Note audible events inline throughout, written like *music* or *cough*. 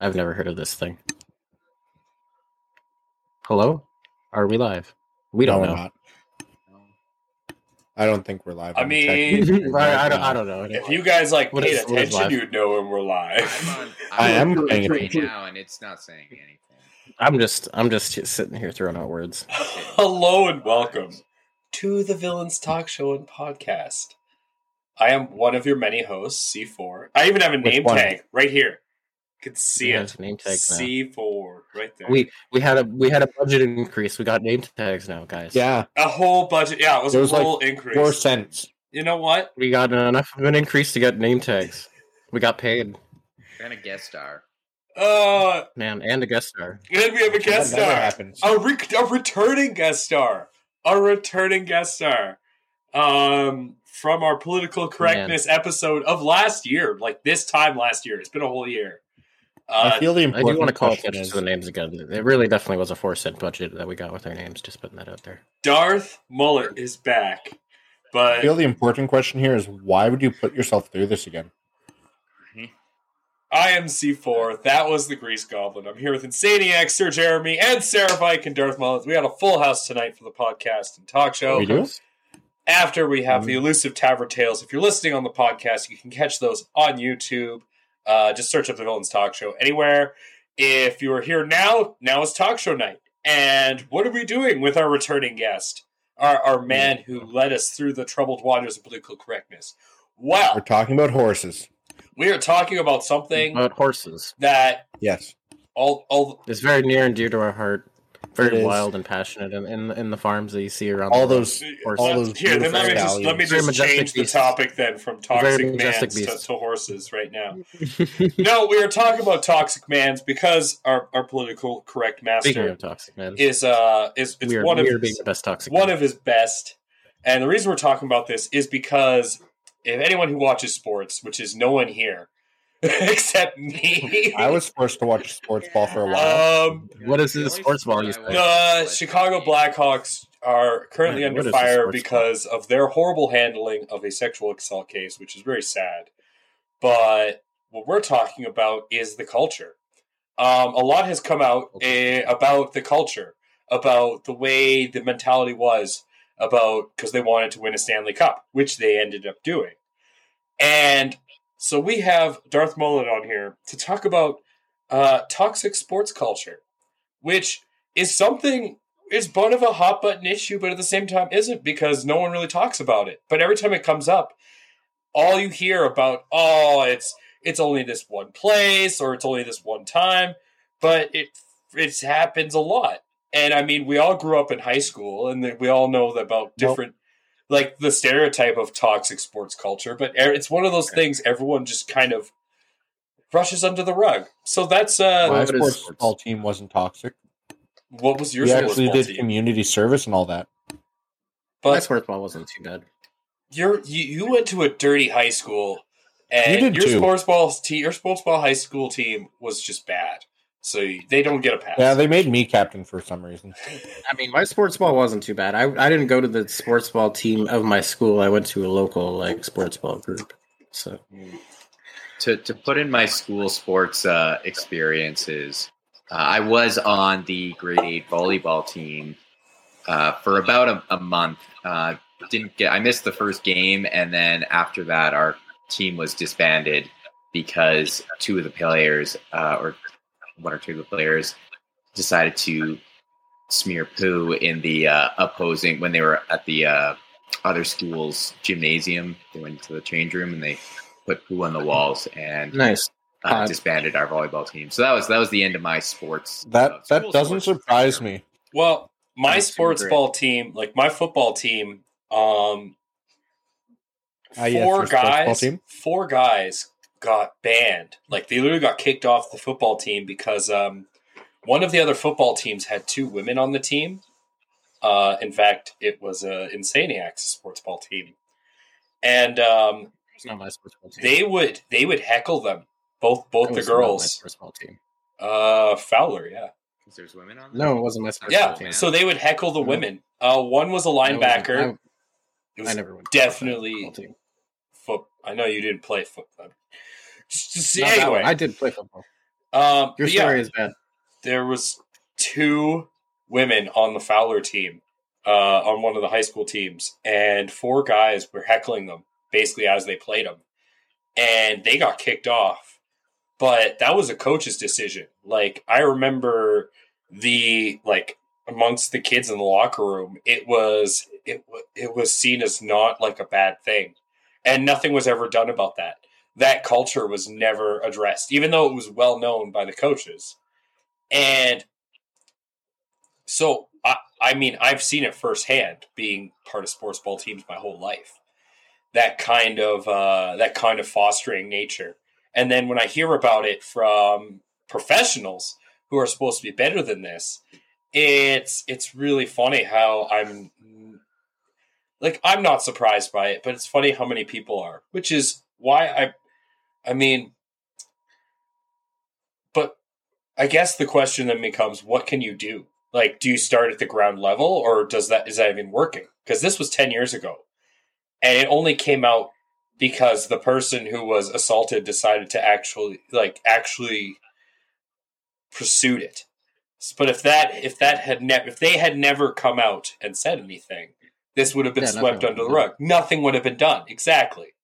I've never heard of this thing. Hello? Are we live? We don't we're know. not. I don't think we're live. I mean, checking. *laughs* I, I don't, I don't know. If you guys like What paid is- attention, you'd know when we're live. I'm on. *laughs* I I'm paying right attention. now, and it's not saying anything. I'm just, I'm just sitting here throwing out words. *laughs* Hello and welcome to the Villains Talk Show and Podcast. I am one of your many hosts, C4. I even have a Which name one? tag right here. You can see We it. name tags. C4 right there. We we had a we had a budget increase. We got name tags now, guys. Yeah, a whole budget. Yeah, it was, It was a like whole increase. four cents. You know what? we got enough of an increase to get name tags. We got paid, And a guest star. Uh, man, and a guest star. and we have a guest That never star. happens. a, re- a returning guest star, a returning guest star, um, from our political correctness episode of last year, like this time last year. It's been a whole year. Uh, I feel the I do want to call question attention is, to the names again. It really definitely was a four cent budget that we got with our names. Just putting that out there. Darth Mullet is back, but I but feel the important question here is why would you put yourself through this again? I am C4. That was the Grease Goblin. I'm here with Insaniac, Sir Jeremy, and Sara Vike and Darth Mullet. We got a full house tonight for the podcast and talk show. We do? after we have Mm. the elusive tavern tales if you're listening on the podcast you can catch those on youtube uh, just search up the villains talk show anywhere if you are here now now is talk show night and what are we doing with our returning guest our, our man who led us through the troubled waters of political correctness We're talking about horses. we are talking about something About horses. that Yes. all, all It's very near and dear to our heart. It Very is. wild and passionate in, in in the farms that you see around All the those Horses. all those here then let me just let me just majestic change the beasts. topic then from toxic majestic mans to, to horses right now *laughs* no, we are talking about toxic mans because our, our political correct master of toxic man, is uh is it's are, one of his, being the best toxic. one man. of his best. And the reason we're talking about this is because if anyone who watches sports, which is no one here *laughs* *laughs* except me, I was forced to watch sports ball for a while. um What is The this only sports ball you I say? the is Chicago. Blackhawks are currently What under fire sports because of their horrible handling of a sexual assault case, which is very sad. But what we're talking about is the culture. Um, a lot has come out eh, about the culture, about the way the mentality was, about because they wanted to win a Stanley Cup, which they ended up doing. And so we have Darth Mullet on here to talk about uh, toxic sports culture, which is something is one of a hot button issue, but at the same time isn't because no one really talks about it. But every time it comes up, all you hear about, oh, it's it's only this one place or it's only this one time, but it it happens a lot. And I mean, we all grew up in high school, and we all know about different, like the stereotype of toxic sports culture. But it's one of those things everyone just kind of brushes under the rug. So that's uh, Well, My what is sports sports? ball team wasn't toxic. what was your we sports actually did team? community service and all that. My But sports ball wasn't too bad. you're you, you went to a dirty high school, and You did your too. sports ball team, your sports ball high school team was just bad. So they don't get a pass. Yeah, they made me captain for some reason. I mean, my sports ball wasn't too bad. I I didn't go to the sports ball team of my school. I went to a local like sports ball group. So To to put in my school sports uh, experiences, uh, I was on the grade eight volleyball team uh, for about a, a month. Uh, didn't get. I missed the first game, and then after that, our team was disbanded because two of the players, uh, or one or two of the players, decided to smear poo in the uh, opposing when they were at the uh, other school's gymnasium. They went to the change room and they put poo on the walls and nice. uh, Uh, disbanded our volleyball team. So that was that was the end of my sports. That uh, that doesn't surprise career. me. Well, my That's sports ball team, like my football team, um, Ah, four your sports guys, team? four guys got banned. Like they literally got kicked off the football team because um, one of the other football teams had two women on the team. Uh, in fact, it was a uh, Insaniacs sports ball team, and um, It's not my sports ball team. they would they would heckle them both both It the was not my girls. sports ball team. Uh, Fowler, yeah. Because there's women on. there? No, it wasn't my sports Yeah, ball team. so they would heckle the No. women. Uh, one was a I wasn't- linebacker. It I, was I never went. definitely football team. foot. I know you didn't play foot. Just, just anyway. I did play football. Um, Your but yeah, story is bad. there was two women on the Fowler team, uh, on one of the high school teams, and four guys were heckling them basically as they played them, and they got kicked off. But that was a coach's decision. Like I remember the like amongst the kids in the locker room, it was it it was seen as not like a bad thing, and nothing was ever done about that. That culture was never addressed, even though it was well known by the coaches. And so, I, I mean, I've seen it firsthand, being part of sports ball teams my whole life. That kind of uh, that kind of fostering nature, and then when I hear about it from professionals who are supposed to be better than this, it's it's really funny how I'm like I'm not surprised by it, but it's funny how many people are, which is why I I mean but I guess the question then becomes what can you do? Like do you start at the ground level or does that is that even working? Because this was 10 years ago. And it only came out because the person who was assaulted decided to actually like actually pursued it. But if that if that had ne- if they had never come out and said anything, this would have been Yeah, swept under the rug. Nothing would have been done. Exactly.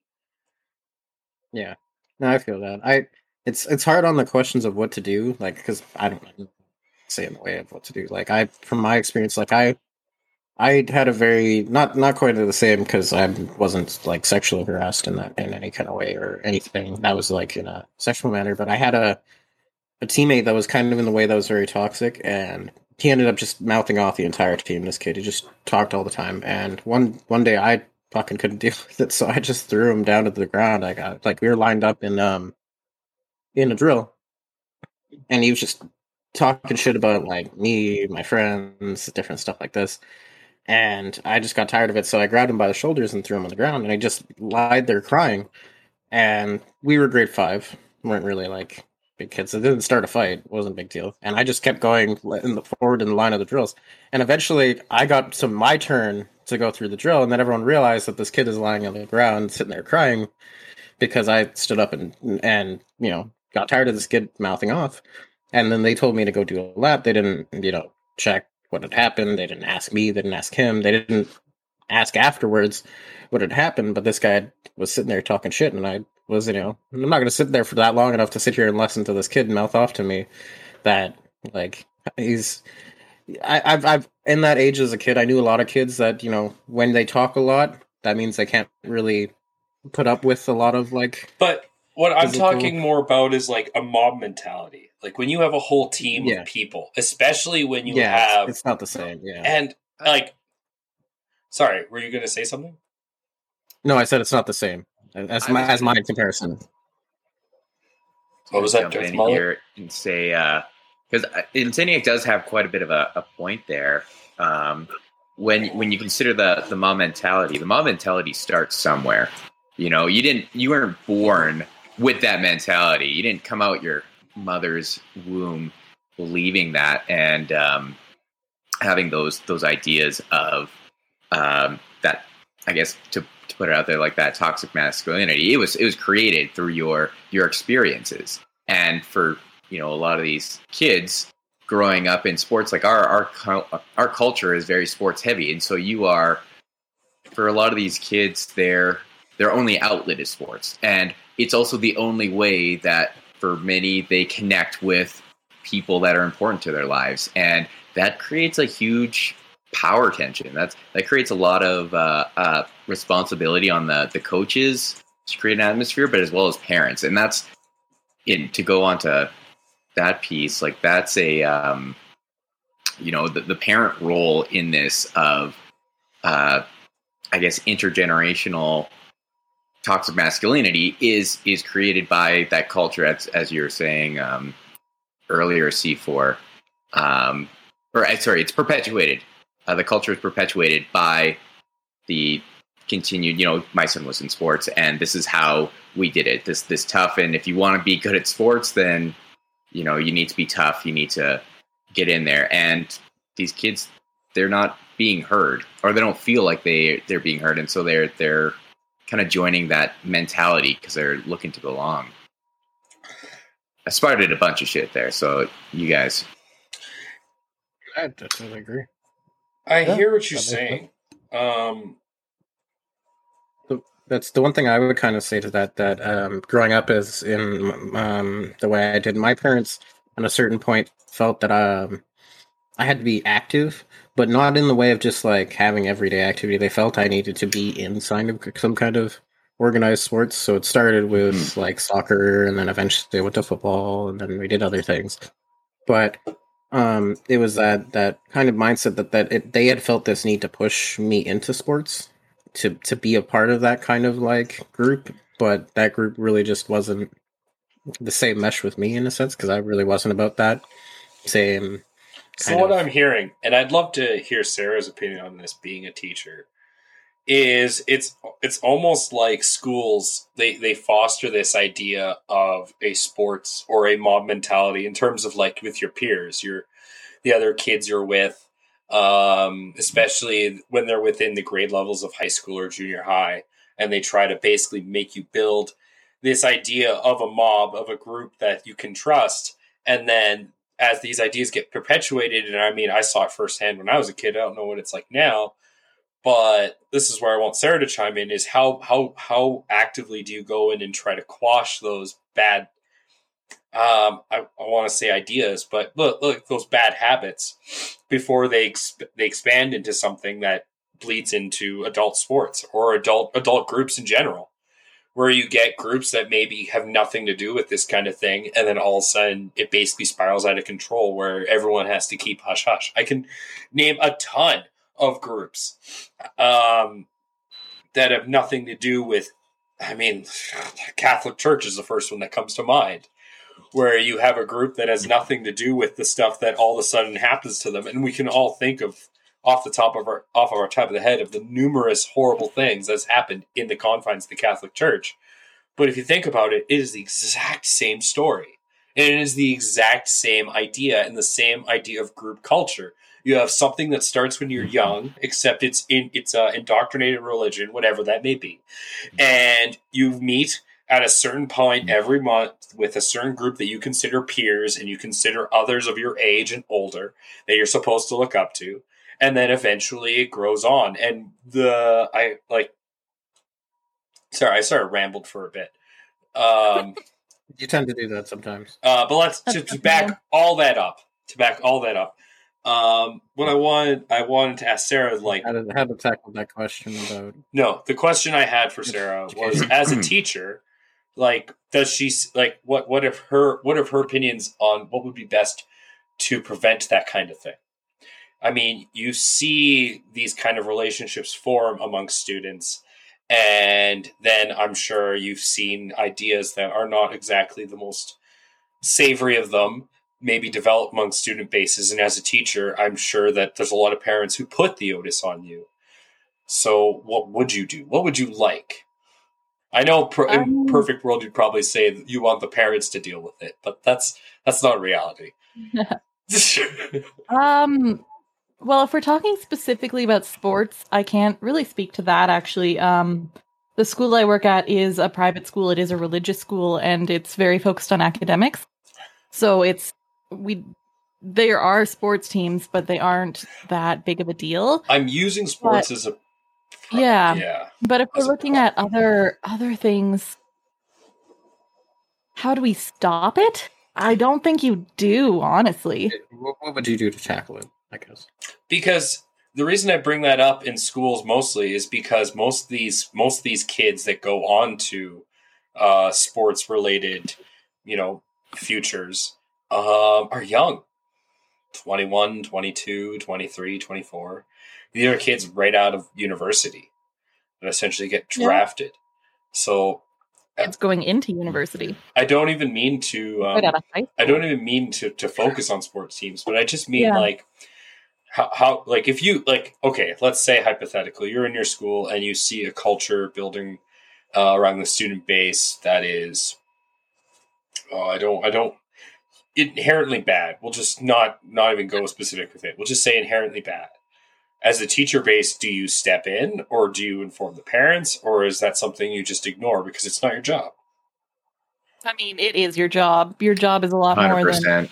Yeah, no, I feel that. I it's it's hard on the questions of what to do, like because I don't say in the way of what to do. Like I, from my experience, like I, I had a very not not quite the same because I wasn't like sexually harassed in that in any kind of way or anything that was like in a sexual manner, but I had a a teammate that was kind of in the way that was very toxic and. He ended up just mouthing off the entire team. This kid, he just talked all the time. And one one day, I fucking couldn't deal *laughs* with it, so I just threw him down to the ground. I got like we were lined up in um in a drill, and he was just talking shit about like me, my friends, different stuff like this. And I just got tired of it, so I grabbed him by the shoulders and threw him on the ground, and I just lied there crying. And we were grade five, weren't really like big kids. It didn't start a fight; it wasn't a big deal. And I just kept going in the forward in the line of the drills. And eventually, I got to my turn to go through the drill, and then everyone realized that this kid is lying on the ground, sitting there crying, because I stood up and and you know got tired of this kid mouthing off. And then they told me to go do a lap. They didn't, you know, check what had happened. They didn't ask me. They didn't ask him. They didn't ask afterwards what had happened. But this guy was sitting there talking shit, and I was, you know, I'm not going to sit there for that long enough to sit here and listen to this kid mouth off to me. That like he's, I, I've, I've in that age as a kid, I knew a lot of kids that you know when they talk a lot, that means they can't really put up with a lot of like But what I'm talking more about is like a mob mentality. Like when you have a whole team Yeah. of people, especially when you yeah, have it's not the same. Yeah. and uh, like sorry, were you gonna say something? No, I said it's not the same as my was as my gonna- comparison. What was that, Jump in here and say uh, because Insaniac does have quite a bit of a, a point there. Um, when when you consider the the mob mentality, the mob mentality starts somewhere. You know, you didn't you weren't born with that mentality. You didn't come out your mother's womb believing that and um, having those those ideas of um, that. I guess to to put it out there like that toxic masculinity. It was it was created through your your experiences, and for you know a lot of these kids growing up in sports, like our our our culture is very sports heavy, and so you are for a lot of these kids, their their only outlet is sports, and it's also the only way that for many they connect with people that are important to their lives, and that creates a huge power tension. That's that creates a lot of uh, uh, responsibility on the the coaches to create an atmosphere, but as well as parents, and that's in to go on to that piece. Like that's a um, you know the, the parent role in this of uh, I guess intergenerational toxic masculinity is is created by that culture as as you were saying um, earlier C4 um, or uh, sorry it's perpetuated uh, the culture is perpetuated by the continued you know my son was in sports and this is how we did it this this tough and if you want to be good at sports then you know you need to be tough you need to get in there and these kids they're not being heard or they don't feel like they they're being heard and so they're they're kind of joining that mentality because they're looking to belong I started a bunch of shit there. So you guys, I definitely agree. I Yeah, hear what you're that makes saying. Um, That's the one thing I would kind of say to that. That um, growing up as in um, the way I did, my parents, at a certain point, felt that um, I had to be active, but not in the way of just like having everyday activity. They felt I needed to be in some of- some kind of organized sports. So it started with like soccer, and then eventually they went to football, and then we did other things. But um, it was that that kind of mindset that that it, they had felt this need to push me into sports to to be a part of that kind of like group, but that group really just wasn't the same mesh with me in a sense because I really wasn't about that same. So what of- I'm hearing, and I'd love to hear Sara's opinion on this, being a teacher, is it's it's almost like schools they they foster this idea of a sports or a mob mentality in terms of like with your peers, your the other kids you're with, um, especially when they're within the grade levels of high school or junior high, and they try to basically make you build this idea of a mob of a group that you can trust, and then as these ideas get perpetuated, and I mean, I saw it firsthand when I was a kid. I don't know what it's like now, but this is where I want Sara to chime in: is how how how actively do you go in and try to quash those bad? Um, I, I want to say ideas, but look, look those bad habits before they exp- they expand into something that bleeds into adult sports or adult adult groups in general where you get groups that maybe have nothing to do with this kind of thing, and then all of a sudden it basically spirals out of control where everyone has to keep hush hush. I can name a ton of groups um, that have nothing to do with. I mean, *sighs* Catholic Church is the first one that comes to mind, where you have a group that has nothing to do with the stuff that all of a sudden happens to them, and we can all think of off the top of our off of our top of the head of the numerous horrible things that's happened in the confines of the Catholic Church. But if you think about it, it is the exact same story. And it is the exact same idea and the same idea of group culture. You have something that starts when you're young, except it's in it's a indoctrinated religion, whatever that may be. And you meet at a certain point every month with a certain group that you consider peers and you consider others of your age and older that you're supposed to look up to and then eventually it grows on. And the i like sorry i sort of rambled for a bit. Um *laughs* You tend to do that sometimes. uh but let's to, to back all that up to back all that up um what i wanted i wanted to ask sara like How to, how to tackle that question about no the question i had for sara was as a *clears throat* teacher like does she like what what if her what if her opinions on what would be best to prevent that kind of thing? I mean you see these kind of relationships form among students and then i'm sure you've seen ideas that are not exactly the most savory of them maybe develop among student bases and as a teacher i'm sure that there's a lot of parents who put the onus on you. So what would you do? What would you like I know per- in Um, perfect world you'd probably say that you want the parents to deal with it, but that's that's not reality. *laughs* Um, well, if we're talking specifically about sports, I can't really speak to that actually. Um, the school I work at is a private school, it is a religious school, and it's very focused on academics. So it's, we, there are sports teams, but they aren't that big of a deal. I'm using sports as a Yeah. yeah. But if we're looking at other other things, how do we stop it? I don't think you do, honestly. what, what would you do to tackle it? I guess. because the reason I bring that up in schools mostly is because most of these most of these kids that go on to uh, sports related, you know, futures um, are young 21, 22, 23, 24. These are kids right out of university that essentially get Yeah. drafted. So It's going into university. I don't even mean to um, right out of high I don't even mean to to focus on sports teams, but I just mean Yeah. like how, how like if you like okay, let's say hypothetically you're in your school and you see a culture building uh, around the student base that is oh I don't I don't inherently bad. We'll just not not even go specific with it. We'll just say inherently bad. As a teacher base, do you step in or do you inform the parents or is that something you just ignore because it's not your job? I mean, it is your job. Your job is a lot Hundred more than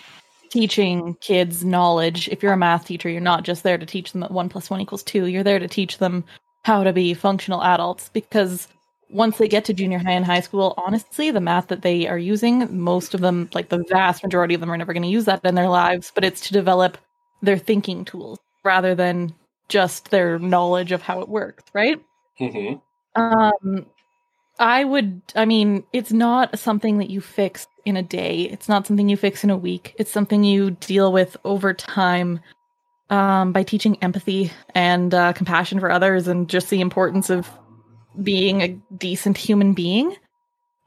teaching kids knowledge. If you're a math teacher, you're not just there to teach them that one plus one equals two. You're there to teach them how to be functional adults because once they get to junior high and high school, honestly, the math that they are using, most of them, like the vast majority of them, are never going to use that in their lives, but it's to develop their thinking tools rather than just their knowledge of how it works, right? hmm Um, I would. I mean, it's not something that you fix in a day. It's not something you fix in a week. It's something you deal with over time, um, by teaching empathy and uh, compassion for others, and just the importance of being a decent human being.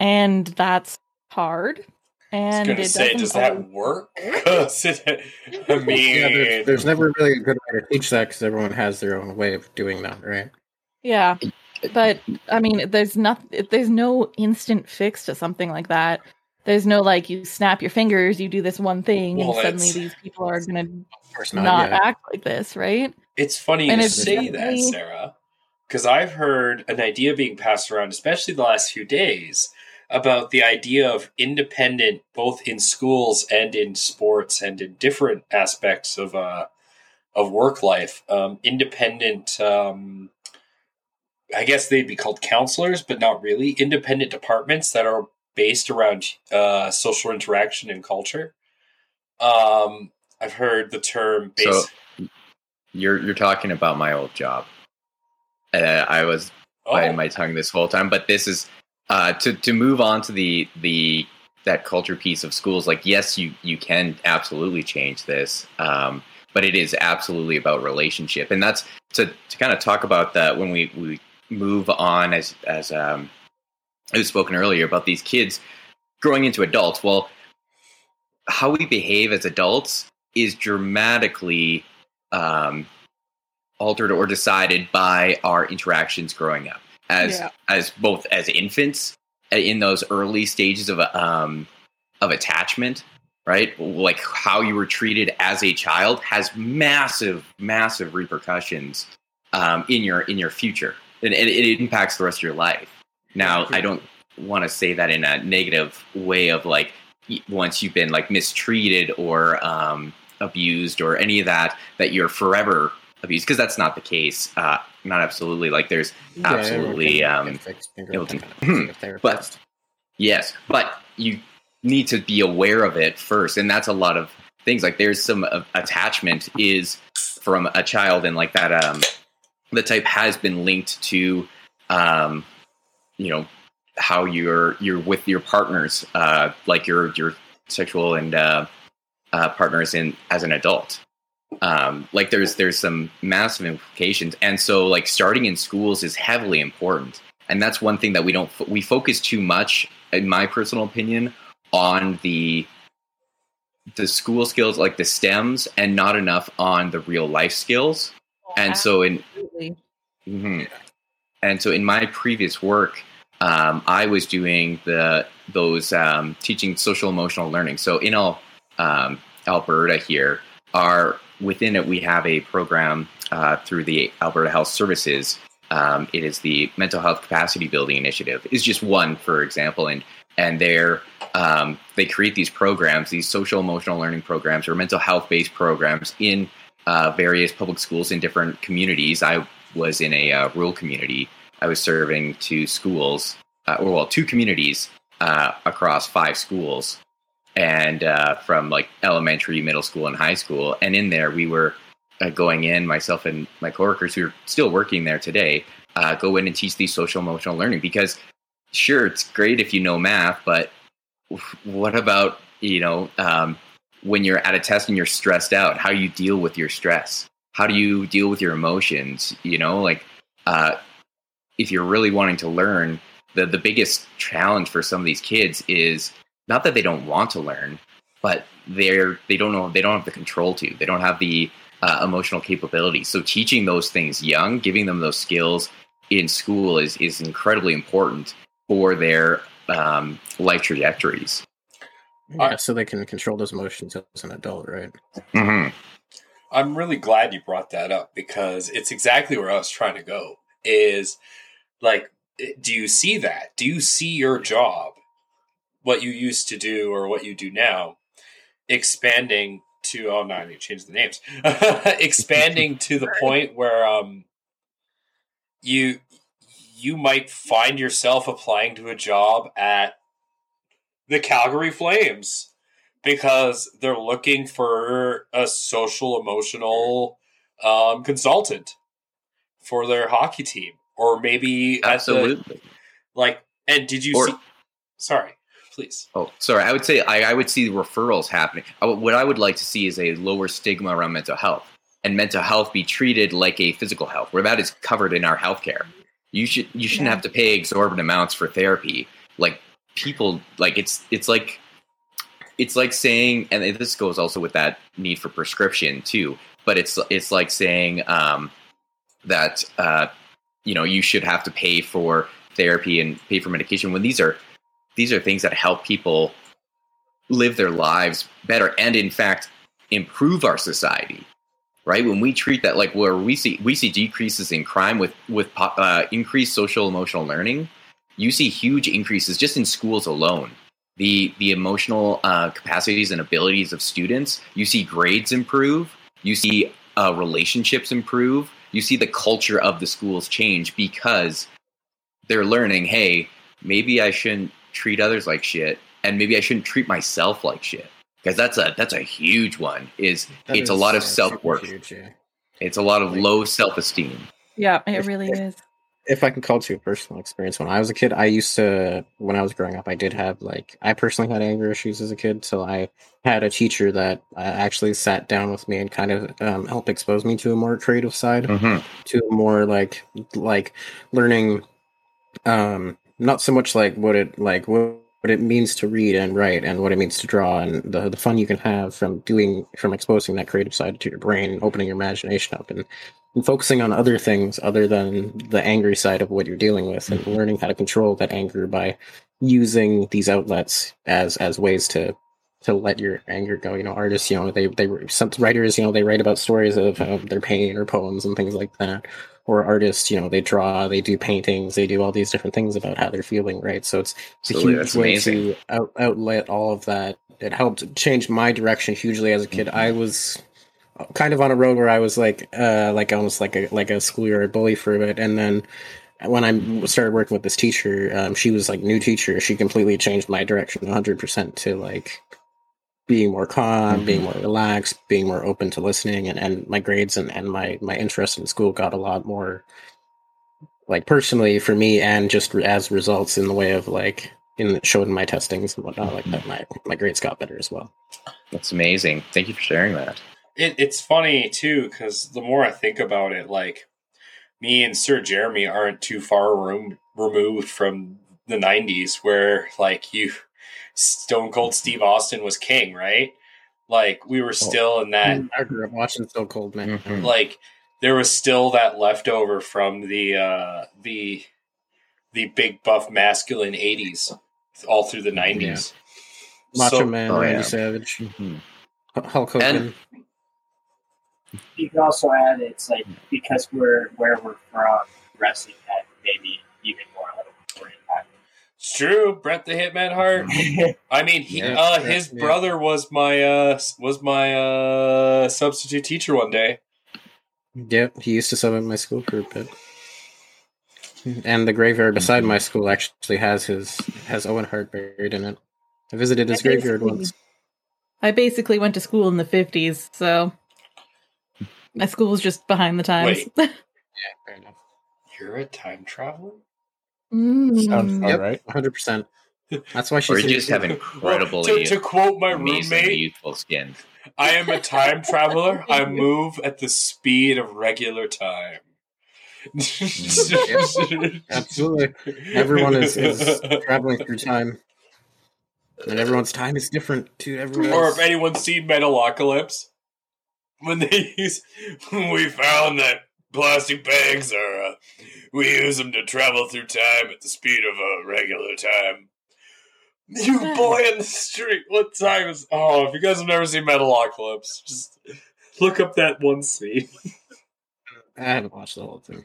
And that's hard. I And was gonna it say, doesn't does that always- work? 'Cause *laughs* it- I mean, Yeah, there's, there's never really a good way to teach that because everyone has their own way of doing that, right? Yeah, but I mean, there's not, there's no instant fix to something like that. There's no like you snap your fingers, you do this one thing, Well, and suddenly these people are gonna not, not. act like this, right? It's funny And you it's say that, Sara, because I've heard an idea being passed around, especially the last few days, about the idea of independent, both in schools and in sports and in different aspects of uh, of work life. Um, independent, um, I guess they'd be called counselors, but not really. Independent departments that are based around uh, social interaction and culture. Um, I've heard the term So you're you're talking about my old job. Uh, I was biting my tongue this whole time, but this is uh, to to move on to the the that culture piece of schools. Like, yes, you you can absolutely change this, um, but it is absolutely about relationship, and that's to to kind of talk about that when we we move on as as um, it was spoken earlier about these kids growing into adults. Well, how we behave as adults is dramatically um, altered or decided by our interactions growing up as Yeah. as both as infants in those early stages of um, of attachment right? Like how you were treated as a child has massive massive repercussions um, in your in your future. And it, it impacts the rest of your life. Now i don't want to say that in a negative way of like once you've been like mistreated or um, abused or any of that that you're forever abused because that's not the case uh, not absolutely like there's Yeah, Absolutely, um, get fixed and go it'll to do- kind of see a therapist. but- Yes, but you need to be aware of it first, and that's a lot of things. Like there's some uh, attachment is from a child, and like that, um, the type has been linked to, um, you know, how you're you're with your partners, uh, like your your sexual and uh, uh, partners in as an adult. Um, like there's there's some massive implications, and so like starting in schools is heavily important. And that's one thing that we don't fo- we focus too much in my personal opinion on the the school skills like the stems and not enough on the real life skills. And so in mhm. and so in my previous work um, i was doing the those um, teaching social emotional learning. So in all um, alberta here are within it we have a program uh, through the alberta health services. Um, it is the mental health capacity building initiative is just one for example and and they're um, they create these programs these social emotional learning programs or mental health based programs in uh, various public schools in different communities. I was in a uh, rural community. I was serving two schools uh, or well two communities uh, across five schools and uh, from like elementary middle school and high school and in there we were uh, going in, myself and my coworkers who are still working there today, uh, go in and teach these social emotional learning because sure, it's great if you know math, but what about, you know, um, when you're at a test and you're stressed out, how you deal with your stress? How do you deal with your emotions? You know, like uh, if you're really wanting to learn, the, the biggest challenge for some of these kids is not that they don't want to learn, but they're they don't know they don't have the control to they don't have the uh, emotional capability. So teaching those things young, giving them those skills in school is is incredibly important for their um, life trajectories. Yeah, so they can control those emotions as an adult, right? Mm-hmm. I'm really glad you brought that up because it's exactly where I was trying to go. Is like, do you see that? Do you see your job what you used to do or what you do now, expanding to oh no, I need to change the names. *laughs* expanding to the point where um you you might find yourself applying to a job at the Calgary Flames because they're looking for a social emotional um, consultant for their hockey team or maybe at the, Absolutely. like and did you Or- see sorry please Oh, sorry. I would say I, I would see referrals happening. I what I would like to see is a lower stigma around mental health, and mental health be treated like a physical health, where that is covered in our healthcare. You should you shouldn't Yeah. have to pay exorbitant amounts for therapy. Like people, like it's it's like it's like saying, and this goes also with that need for prescription too. But it's it's like saying um, that uh, you know you should have to pay for therapy and pay for medication when these are these are things that help people live their lives better and in fact improve our society right? When we treat that like where we see we see decreases in crime with with uh, increased social emotional learning you see huge increases just in schools alone. The the emotional uh, capacities and abilities of students you see grades improve you see uh, relationships improve you see the culture of the schools change because they're learning hey maybe i shouldn't treat others like shit and maybe i shouldn't treat myself like shit because that's a that's a huge one is That it's a lot of self-worth huge, yeah. it's a lot of Like- low self-esteem Yeah, it really is. if I can call to a personal experience, when I was a kid, I used to, when I was growing up, I did have like, I personally had anger issues as a kid. So I had a teacher that uh, actually sat down with me and kind of um, helped expose me to a more creative side, Mhm. to a more like, like learning, um, not so much like what it, like what, what it means to read and write and what it means to draw and the, the fun you can have from doing, from exposing that creative side to your brain, opening your imagination up and and focusing on other things other than the angry side of what you're dealing with and learning how to control that anger by using these outlets as as ways to to let your anger go. You know artists you know they they some writers you know they write about stories of um, their pain or poems and things like that or artists you know they draw they do paintings they do all these different things about how they're feeling right? So it's it's a huge way amazing. to out, outlet all of that. It helped change my direction hugely as a kid. I was kind of on a road where I was like, uh, like almost like a like a schoolyard bully for a bit, and then when I started working with this teacher, um, she was like new teacher. She completely changed my direction 100 percent to like being more calm, Mhm. being more relaxed, being more open to listening, and, and my grades and, and my my interest in school got a lot more like personally for me, and just as results in the way of like in showing my testings and whatnot like that. My my grades got better as well. that's amazing thank you for sharing that It, it's funny too because the more I think about it, like me and Sir Jeremy aren't too far room, removed from the '90s, where like you, Stone Cold Steve Austin was king, right? Like we were still in that, I grew up watching Stone Cold Man. Mhm. like there was still that leftover from the uh the the big buff masculine '80s, all through the '90s. Macho So- Man, Oh, Randy yeah. Savage, Mhm. Hulk Hogan. And- You can also add it's like because we're where we're from, wrestling had maybe even more of a more impact. It's true, Bret the Hitman Hart. *laughs* I mean, he, Yeah, uh, yeah, his yeah. brother was my uh, was my uh, substitute teacher one day. Yep, he used to sub at my school group, a bit. And the graveyard beside my school actually has his has Owen Hart buried in it. I visited his I graveyard once. I basically went to school in the 50s, so my school was just behind the times. *laughs* Yeah, Fair enough. You're a time traveler. Mm. Sounds Yep. right. 100%. That's why or she's you just have Well, incredibly to, to quote my roommate, youthful skin I am a time traveler. I *laughs* move at the speed of regular time. Absolutely. Everyone is, is traveling through time. And everyone's time is different to everyone Or if anyone's seen Metalocalypse, when they use, *laughs* we found that plastic bags are, uh, we use them to travel through time at the speed of a regular time. You boy in the street, what time is? Oh, if you guys have never seen Metalocalypse, just look up that one scene. *laughs* I haven't watched the whole thing.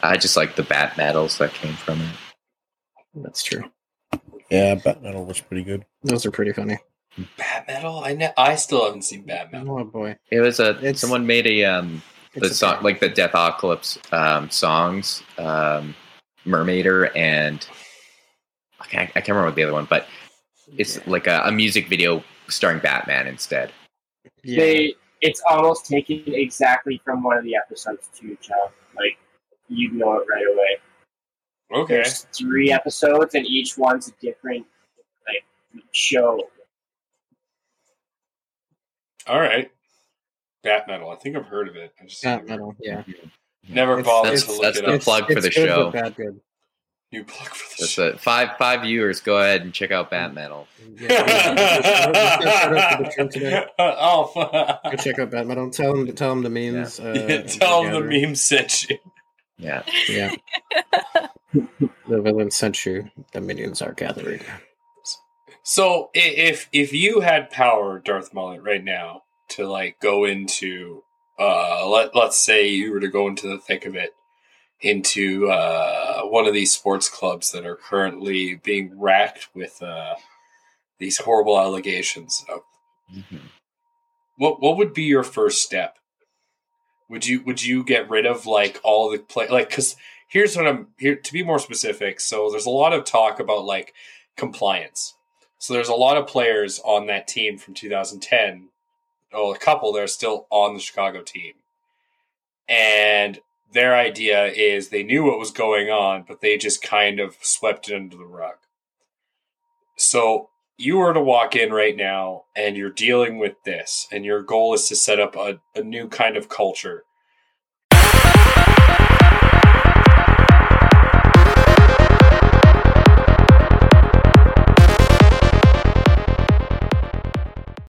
i just like the bat medals that came from it That's true. Yeah, Bat Metal was pretty good. Those are pretty funny. Bat Metal? I ne- I still haven't seen Bat Metal. Oh boy, It was a It's- someone made a um the song band. like the Death Ocalypse um songs, um Murmaider and I can't, I can't remember what the other one, but it's Yeah. like a, a music video starring Batman instead. yeah. They it's almost taken exactly from one of the episodes too, John. Like you know it right away. Okay. There's three episodes, and each one's a different like show. All right. Bat Metal. I think I've heard of it. I just Bat metal. Yeah, never It's- bothered that's- to look that's it the up. plug for the good, show. Bad good. New plug for the That's show. a five five viewers. Go ahead and check out Bat Metal. Yeah, yeah. Just out to the show today. oh, Go check out Bat Metal. Tell them, to tell them the memes. Uh, tell them together. the meme sent you. Yeah, Yeah. *laughs* the villain sent you. The minions are gathering. So i- if if you had power, Darth Mullet, right now to like go into uh let let's say you were to go into the thick of it into uh one of these sports clubs that are currently being racked with uh these horrible allegations of what what would be your first step? Would you would you get rid of like all the play like because here's what I'm here to be more specific. So there's a lot of talk about like compliance. So there's a lot of players on that team from 2010. Oh, a couple that are still on the Chicago team, and their idea is they knew what was going on, but they just kind of swept it under the rug. So you were to walk in right now and you're dealing with this and your goal is to set up a, a new kind of culture